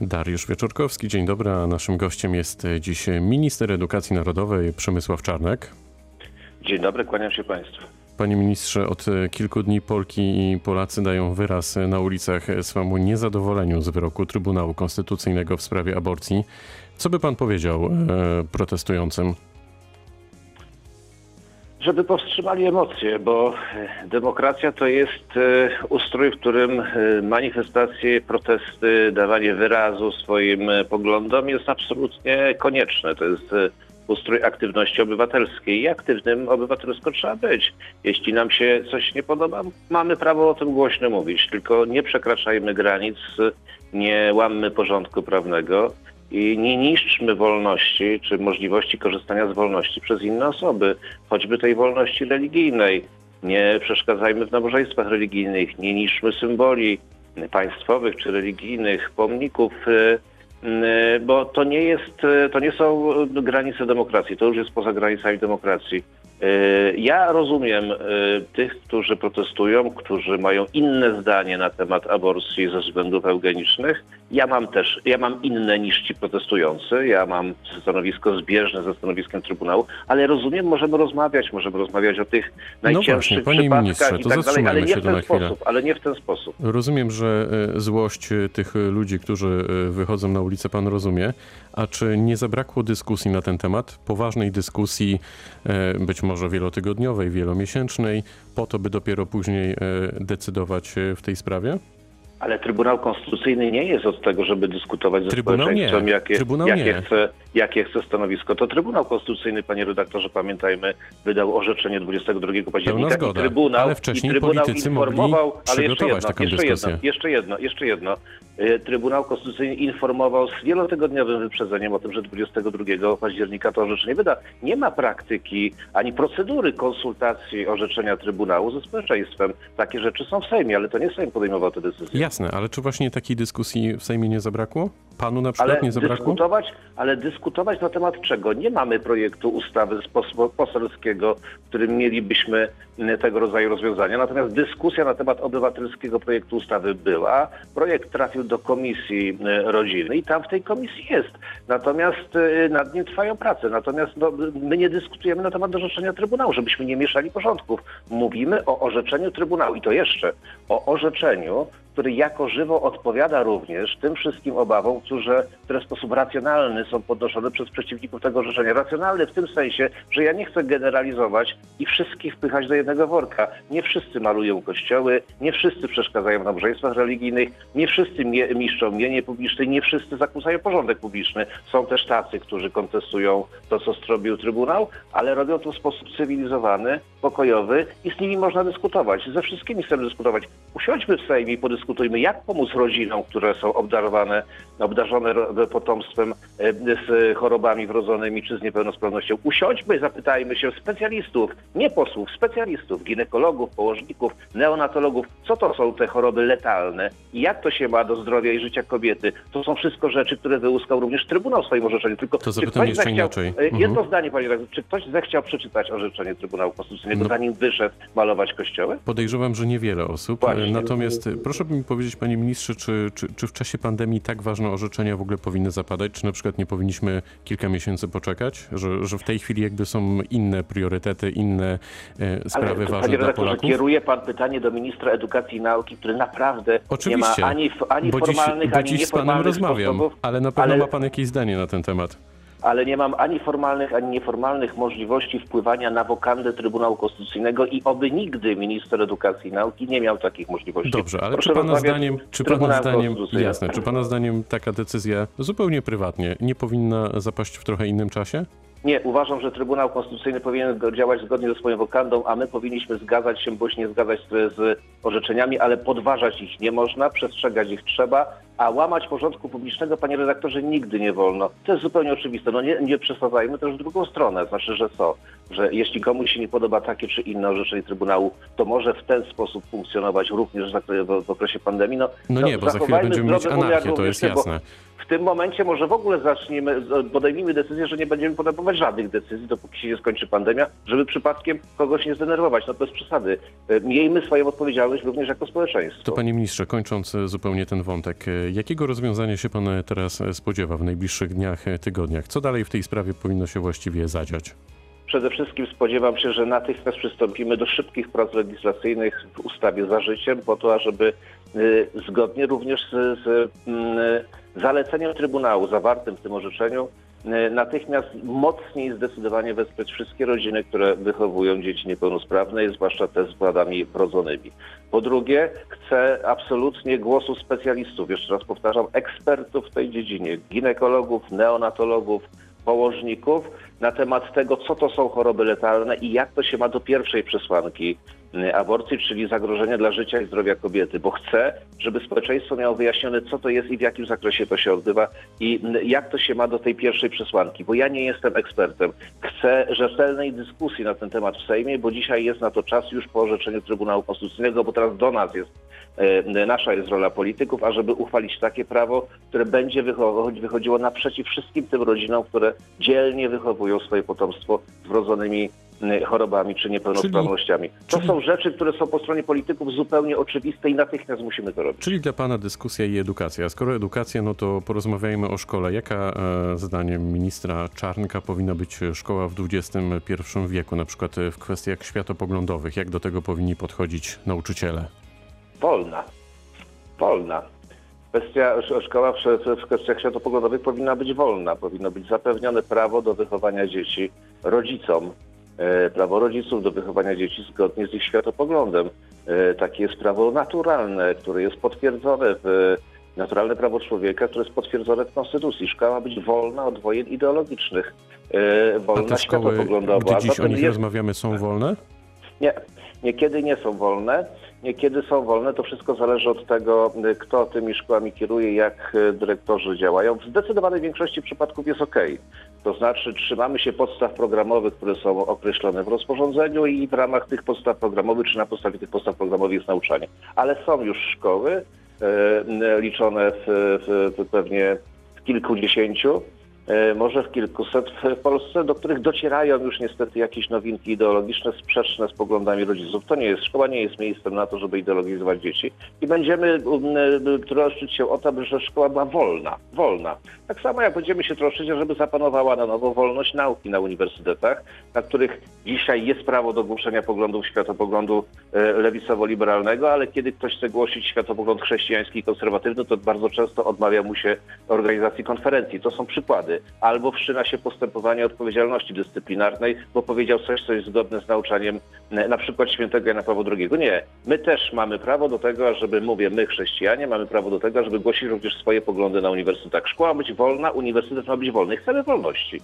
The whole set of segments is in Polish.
Dariusz Wieczorkowski, dzień dobry. A naszym gościem jest dziś minister edukacji narodowej Przemysław Czarnek. Dzień dobry, kłaniam się Państwu. Panie ministrze, od kilku dni Polki i Polacy dają wyraz na ulicach swemu niezadowoleniu z wyroku Trybunału Konstytucyjnego w sprawie aborcji. Co by pan powiedział e, protestującym? Żeby powstrzymali emocje, bo demokracja to jest e, ustrój, w którym e, manifestacje, protesty, dawanie wyrazu swoim e, poglądom jest absolutnie konieczne. To jest ustrój aktywności obywatelskiej i aktywnym obywatelsko trzeba być. Jeśli nam się coś nie podoba, mamy prawo o tym głośno mówić, tylko nie przekraczajmy granic, nie łammy porządku prawnego i nie niszczmy wolności czy możliwości korzystania z wolności przez inne osoby, choćby tej wolności religijnej. Nie przeszkadzajmy w nabożeństwach religijnych, nie niszczmy symboli państwowych czy religijnych, pomników, y, y, bo to nie jest, to nie są granice demokracji, to już jest poza granicami demokracji. Y, ja rozumiem tych, którzy protestują, którzy mają inne zdanie na temat aborcji ze względów eugenicznych. Ja mam też, ja mam inne niż ci protestujący. Ja mam stanowisko zbieżne ze stanowiskiem Trybunału, ale rozumiem, możemy rozmawiać, możemy rozmawiać o tych najcięższych no właśnie, panie ministrze, to tak dalej, ale nie w ten sposób, ale nie w ten sposób. Rozumiem, że e, złość tych ludzi, którzy e, wychodzą na ulicę, pan rozumie. A czy nie zabrakło dyskusji na ten temat? Poważnej dyskusji, e, być może wielotygodniowej, wielomiesięcznej, po to, by dopiero później decydować w tej sprawie? Ale Trybunał Konstytucyjny nie jest od tego, żeby dyskutować ze Trybunał społeczeństwem, nie. jakie, Trybunał jakie, nie. Chce, jakie chce stanowisko. To Trybunał Konstytucyjny, panie redaktorze, pamiętajmy, wydał orzeczenie 22 października zgoda, i Trybunał, ale wcześniej i trybunał politycy mogli informował, ale jeszcze jedno, taką jeszcze jedno, jeszcze jedno, jeszcze jedno. Y, Trybunał Konstytucyjny informował z wielotygodniowym wyprzedzeniem o tym, że 22 października to orzeczenie wyda. Nie ma praktyki ani procedury konsultacji orzeczenia Trybunału ze społeczeństwem. Takie rzeczy są w Sejmie, ale to nie Sejm podejmował te decyzje. Jasne, ale czy właśnie takiej dyskusji w Sejmie nie zabrakło? Panu na przykład Ale nie zabrakło? dyskutować, ale dyskutować na temat czego? Nie mamy projektu ustawy poselskiego, w którym mielibyśmy m, tego rodzaju rozwiązania. Natomiast dyskusja na temat obywatelskiego projektu ustawy była. Projekt trafił do Komisji m, Rodziny i tam w tej komisji jest. Natomiast y, nad nim trwają prace. Natomiast no, my nie dyskutujemy na temat orzeczenia Trybunału, żebyśmy nie mieszali porządków. Mówimy o orzeczeniu Trybunału i to jeszcze o orzeczeniu, który jako żywo odpowiada również tym wszystkim obawom, które, które w sposób racjonalny są podnoszone przez przeciwników tego orzeczenia. Racjonalny w tym sensie, że ja nie chcę generalizować i wszystkich wpychać do jednego worka. Nie wszyscy malują kościoły, nie wszyscy przeszkadzają w nabożeństwach religijnych, nie wszyscy mie- niszczą mienie publiczne, nie wszyscy zakłócają porządek publiczny. Są też tacy, którzy kontestują to, co zrobił Trybunał, ale robią to w sposób cywilizowany, pokojowy i z nimi można dyskutować. Ze wszystkimi chcemy dyskutować. Usiądźmy w Sejmie i podyskutujmy, jak pomóc rodzinom, które są obdarowane, obdarzone potomstwem e, z chorobami wrodzonymi czy z niepełnosprawnością. Usiądźmy, zapytajmy się specjalistów, nie posłów, specjalistów, ginekologów, położników, neonatologów, co to są te choroby letalne i jak to się ma do zdrowia i życia kobiety. To są wszystko rzeczy, które wyłuskał również Trybunał w swoim orzeczeniu. Tylko To zapytam ktoś jeszcze zechciał, inaczej. e, Jedno Mhm. zdanie, panie redaktorze, czy ktoś zechciał przeczytać orzeczenie Trybunału Konstytucyjnego, No. zanim wyszedł malować kościoły? Podejrzewam, że niewiele osób. Właśnie. Natomiast e, proszę mi powiedzieć, panie ministrze, czy, czy, czy w czasie pandemii tak ważne orzeczenia w ogóle powinny zapadać? Czy na przykład nie powinniśmy kilka miesięcy poczekać? Że, że w tej chwili jakby są inne priorytety, inne e, sprawy Ale, ważne panie dla Polaków? kieruje pan pytanie do ministra edukacji i nauki, który naprawdę Oczywiście, nie ma ani, ani bo dziś, formalnych, bo ani dziś z panem rozmawiam, sposobów, ale na pewno ale- ma pan jakieś zdanie na ten temat. Ale nie mam ani formalnych, ani nieformalnych możliwości wpływania na wokandę Trybunału Konstytucyjnego i oby nigdy minister edukacji i nauki nie miał takich możliwości. Dobrze, ale Proszę czy pana zdaniem, czy pana zdaniem, jasne, czy pana zdaniem taka decyzja zupełnie prywatnie nie powinna zapaść w trochę innym czasie? Nie, uważam, że Trybunał Konstytucyjny powinien działać zgodnie ze swoją wokandą, a my powinniśmy zgadzać się bądź nie zgadzać z, z orzeczeniami, ale podważać ich nie można, przestrzegać ich trzeba, a łamać porządku publicznego, panie redaktorze, nigdy nie wolno. To jest zupełnie oczywiste. No nie, nie przesadzajmy też w drugą stronę. Znaczy, że co? Że jeśli komuś się nie podoba takie czy inne orzeczenie Trybunału, to może w ten sposób funkcjonować również w, okresie pandemii. No, No nie, bo za chwilę będziemy mieć anarchię, to jest tym, bo jasne. W tym momencie może w ogóle zaczniemy, podejmijmy decyzję, że nie będziemy podejmować żadnych decyzji, dopóki się nie skończy pandemia, żeby przypadkiem kogoś nie zdenerwować. No bez przesady. E, Miejmy swoją odpowiedzialność również jako społeczeństwo. To panie ministrze, kończąc e, zupełnie ten wątek, e, jakiego rozwiązania się pan teraz spodziewa w najbliższych dniach, tygodniach? Co dalej w tej sprawie powinno się właściwie zadziać? Przede wszystkim spodziewam się, że natychmiast przystąpimy do szybkich prac legislacyjnych w ustawie za życiem, po to, ażeby y, zgodnie również z, z mm, zaleceniem Trybunału zawartym w tym orzeczeniu y, natychmiast mocniej zdecydowanie wesprzeć wszystkie rodziny, które wychowują dzieci niepełnosprawne, zwłaszcza te z wadami wrodzonymi. Po drugie, chcę absolutnie głosu specjalistów, jeszcze raz powtarzam, ekspertów w tej dziedzinie, ginekologów, neonatologów, położników na temat tego, co to są choroby letalne i jak to się ma do pierwszej przesłanki aborcji, czyli zagrożenia dla życia i zdrowia kobiety, bo chcę, żeby społeczeństwo miało wyjaśnione, co to jest i w jakim zakresie to się odbywa i y, jak to się ma do tej pierwszej przesłanki, bo ja nie jestem ekspertem. Chcę rzetelnej dyskusji na ten temat w Sejmie, bo dzisiaj jest na to czas już po orzeczeniu Trybunału Konstytucyjnego, bo teraz do nas jest e, nasza jest rola polityków, ażeby uchwalić takie prawo, które będzie wycho- wychodziło naprzeciw wszystkim tym rodzinom, które dzielnie wychowują swoje potomstwo z wrodzonymi y, chorobami czy niepełnosprawnościami. To czyli- są rzeczy, które są po stronie polityków zupełnie oczywiste i natychmiast musimy to robić. Czyli dla pana dyskusja i edukacja. Skoro edukacja, no to porozmawiajmy o szkole. Jaka e, zdaniem ministra Czarnka powinna być szkoła w XXI wieku, na przykład e, w kwestiach światopoglądowych? Jak do tego powinni podchodzić nauczyciele? Wolna. Wolna. Kwestia, sz- szkoła w, w kwestiach światopoglądowych powinna być wolna. Powinno być zapewnione prawo do wychowania dzieci rodzicom. E, prawo rodziców do wychowania dzieci zgodnie z ich światopoglądem. E, takie jest prawo naturalne, które jest potwierdzone w naturalne prawo człowieka, które jest potwierdzone w Konstytucji. Szkoła ma być wolna od wojen ideologicznych. E, A wolna te szkoły, A dziś o nich jest- rozmawiamy, są wolne? nie, niekiedy nie są wolne. Niekiedy są wolne, to wszystko zależy od tego, y, kto tymi szkołami kieruje, jak y, dyrektorzy działają. W zdecydowanej większości przypadków jest ok. To znaczy trzymamy się podstaw programowych, które są określone w rozporządzeniu i w ramach tych podstaw programowych, czy na podstawie tych podstaw programowych jest nauczanie. Ale są już szkoły y, liczone w, w, w pewnie w kilkudziesięciu, może w kilkuset w Polsce, do których docierają już niestety jakieś nowinki ideologiczne sprzeczne z poglądami rodziców. To nie jest, szkoła nie jest miejscem na to, żeby ideologizować dzieci i będziemy um, e, troszczyć się o to, że szkoła była wolna, wolna. Tak samo jak będziemy się troszczyć, żeby zapanowała na nowo wolność nauki na uniwersytetach, na których dzisiaj jest prawo do głoszenia poglądów światopoglądu e, lewicowo-liberalnego, ale kiedy ktoś chce głosić światopogląd chrześcijański i konserwatywny, to bardzo często odmawia mu się organizacji konferencji. To są przykłady. Albo wszczyna się postępowanie odpowiedzialności dyscyplinarnej, bo powiedział coś, co jest zgodne z nauczaniem e, na przykład świętego Jana Pawła II. Nie. My też mamy prawo do tego, żeby, mówię, my chrześcijanie, mamy prawo do tego, żeby głosić również swoje poglądy na uniwersytetach. Szkoła ma być wolna, uniwersytet ma być wolny. Chcemy wolności.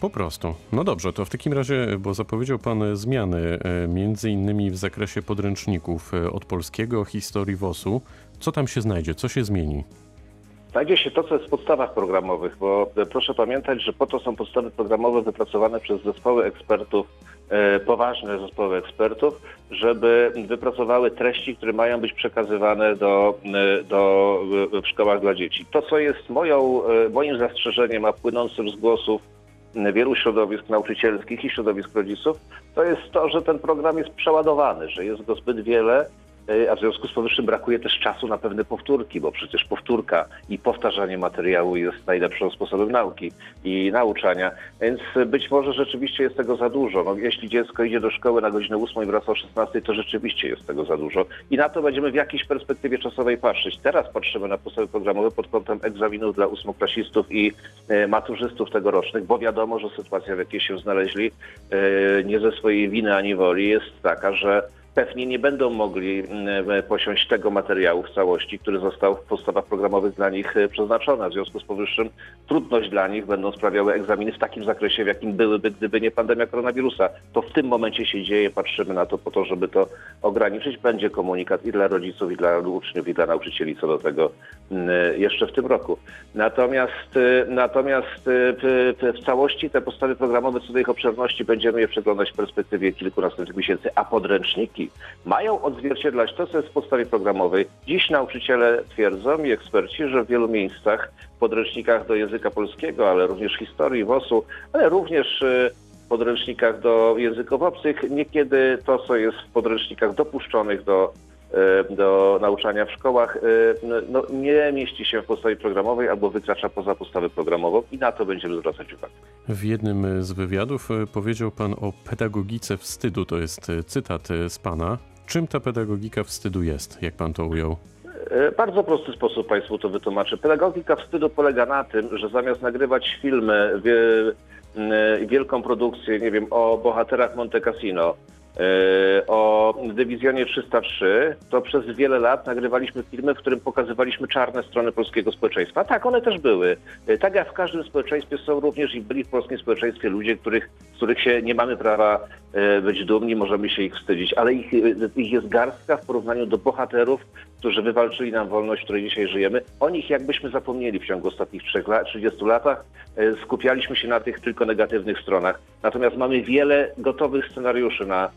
Po prostu. No dobrze, to w takim razie, bo zapowiedział Pan zmiany, e, między innymi w zakresie podręczników e, od polskiego, historii WOS-u. Co tam się znajdzie? Co się zmieni? Znajdzie się to, co jest w podstawach programowych, bo e, proszę pamiętać, że po to są podstawy programowe wypracowane przez zespoły ekspertów, e, poważne zespoły ekspertów, żeby wypracowały treści, które mają być przekazywane do, e, do, w szkołach dla dzieci. To, co jest moją, moim zastrzeżeniem, a płynącym z głosów wielu środowisk nauczycielskich i środowisk rodziców, to jest to, że ten program jest przeładowany, że jest go zbyt wiele, a w związku z powyższym brakuje też czasu na pewne powtórki, bo przecież powtórka i powtarzanie materiału jest najlepszym sposobem nauki i nauczania, więc być może rzeczywiście jest tego za dużo. No, jeśli dziecko idzie do szkoły na godzinę 8 i wraca o 16, to rzeczywiście jest tego za dużo i na to będziemy w jakiejś perspektywie czasowej patrzeć. Teraz patrzymy na podstawy programowe pod kątem egzaminów dla ósmoklasistów i e, maturzystów tegorocznych, bo wiadomo, że sytuacja, w jakiej się znaleźli, e, nie ze swojej winy ani woli, jest taka, że pewnie nie będą mogli mm, posiąść tego materiału w całości, który został w podstawach programowych dla nich e, przeznaczony. W związku z powyższym trudność dla nich będą sprawiały egzaminy w takim zakresie, w jakim byłyby, gdyby nie pandemia koronawirusa. To w tym momencie się dzieje, patrzymy na to po to, żeby to ograniczyć. Będzie komunikat i dla rodziców, i dla uczniów, i dla nauczycieli co do tego mm, jeszcze w tym roku. Natomiast, e, natomiast e, w całości te podstawy programowe co do ich obszerności będziemy je przeglądać w perspektywie kilku następnych miesięcy, a podręczniki mają odzwierciedlać to, co jest w podstawie programowej. Dziś nauczyciele twierdzą i eksperci, że w wielu miejscach w podręcznikach do języka polskiego, ale również historii, WOS-u, ale również y, podręcznikach do języków obcych, niekiedy to, co jest w podręcznikach dopuszczonych do do nauczania w szkołach y, no, nie mieści się w podstawie programowej albo wykracza poza podstawę programową i na to będziemy zwracać uwagę. W jednym z wywiadów e, powiedział pan o pedagogice wstydu. To jest e, cytat e, z pana. Czym ta pedagogika wstydu jest, jak pan to ujął? E, Bardzo prosty sposób Państwu to wytłumaczę. Pedagogika wstydu polega na tym, że zamiast nagrywać filmy, wielką produkcję, nie wiem, o bohaterach Monte Cassino, e, o Dywizjonie 303, to przez wiele lat nagrywaliśmy filmy, w którym pokazywaliśmy czarne strony polskiego społeczeństwa. Tak, one też były. E, Tak jak w każdym społeczeństwie są również i byli w polskim społeczeństwie ludzie, których, z których się nie mamy prawa e, być dumni, możemy się ich wstydzić, ale ich, e, ich jest garstka w porównaniu do bohaterów, którzy wywalczyli nam wolność, w której dzisiaj żyjemy. O nich jakbyśmy zapomnieli w ciągu ostatnich trzech lat, 30 latach. E, Skupialiśmy się na tych tylko negatywnych stronach. Natomiast mamy wiele gotowych scenariuszy na e,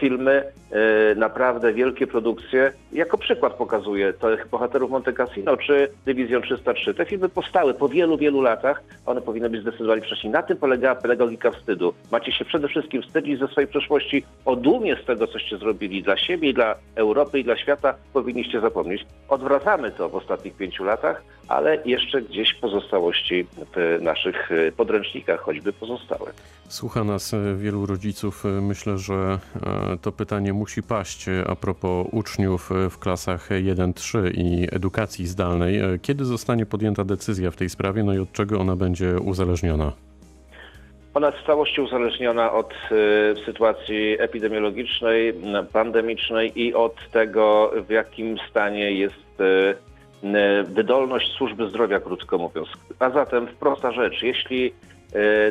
filmy, e, naprawdę wielkie produkcje. Jako przykład pokazuję tych bohaterów Monte Cassino czy Dywizjon 303. Te filmy powstały po wielu, wielu latach. One powinny być zdecydowanie wcześniej. Na tym polegała pedagogika wstydu. Macie się przede wszystkim wstydzić ze swojej przeszłości, o dumie z tego, coście zrobili dla siebie dla Europy i dla świata, powinniście zapomnieć. Odwracamy to w ostatnich pięciu latach, ale jeszcze gdzieś pozostałości w naszych e, podręcznikach choćby pozostały. Słucha nas e, wielu rodziców. E, Myślę, że e, to pytanie musi paść e, a propos uczniów e, w klasach 1-3 i edukacji zdalnej. E, Kiedy zostanie podjęta decyzja w tej sprawie, no i od czego ona będzie uzależniona? Ona jest w całości uzależniona od sytuacji epidemiologicznej, pandemicznej i od tego, w jakim stanie jest wydolność służby zdrowia, krótko mówiąc. A zatem prosta rzecz, jeśli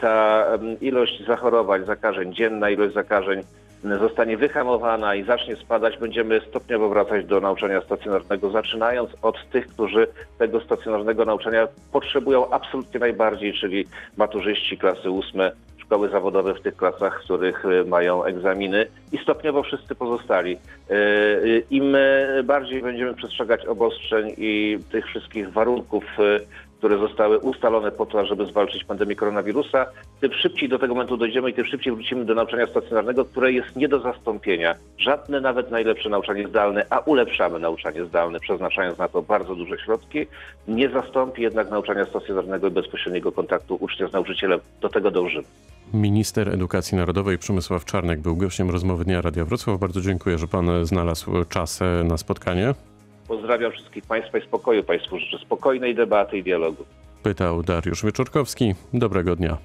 ta ilość zachorowań, zakażeń, dzienna ilość zakażeń zostanie wyhamowana i zacznie spadać, będziemy stopniowo wracać do nauczania stacjonarnego, zaczynając od tych, którzy tego stacjonarnego nauczania potrzebują absolutnie najbardziej, czyli maturzyści klasy ósme, szkoły zawodowe w tych klasach, w których y, mają egzaminy i stopniowo wszyscy pozostali. Y, y, Im bardziej będziemy przestrzegać obostrzeń i tych wszystkich warunków, które zostały ustalone po to, żeby zwalczyć pandemię koronawirusa, tym szybciej do tego momentu dojdziemy i tym szybciej wrócimy do nauczania stacjonarnego, które jest nie do zastąpienia. Żadne nawet najlepsze nauczanie zdalne, a ulepszamy nauczanie zdalne, przeznaczając na to bardzo duże środki, nie zastąpi jednak nauczania stacjonarnego i bezpośredniego kontaktu ucznia z nauczycielem. Do tego dążymy. Minister Edukacji Narodowej Przemysław Czarnek był gościem rozmowy Dnia Radia Wrocław. Bardzo dziękuję, że pan znalazł czas e, na spotkanie. Pozdrawiam wszystkich Państwa i spokoju Państwu życzę spokojnej debaty i dialogu. Pytał Dariusz Wieczorkowski. Dobrego dnia.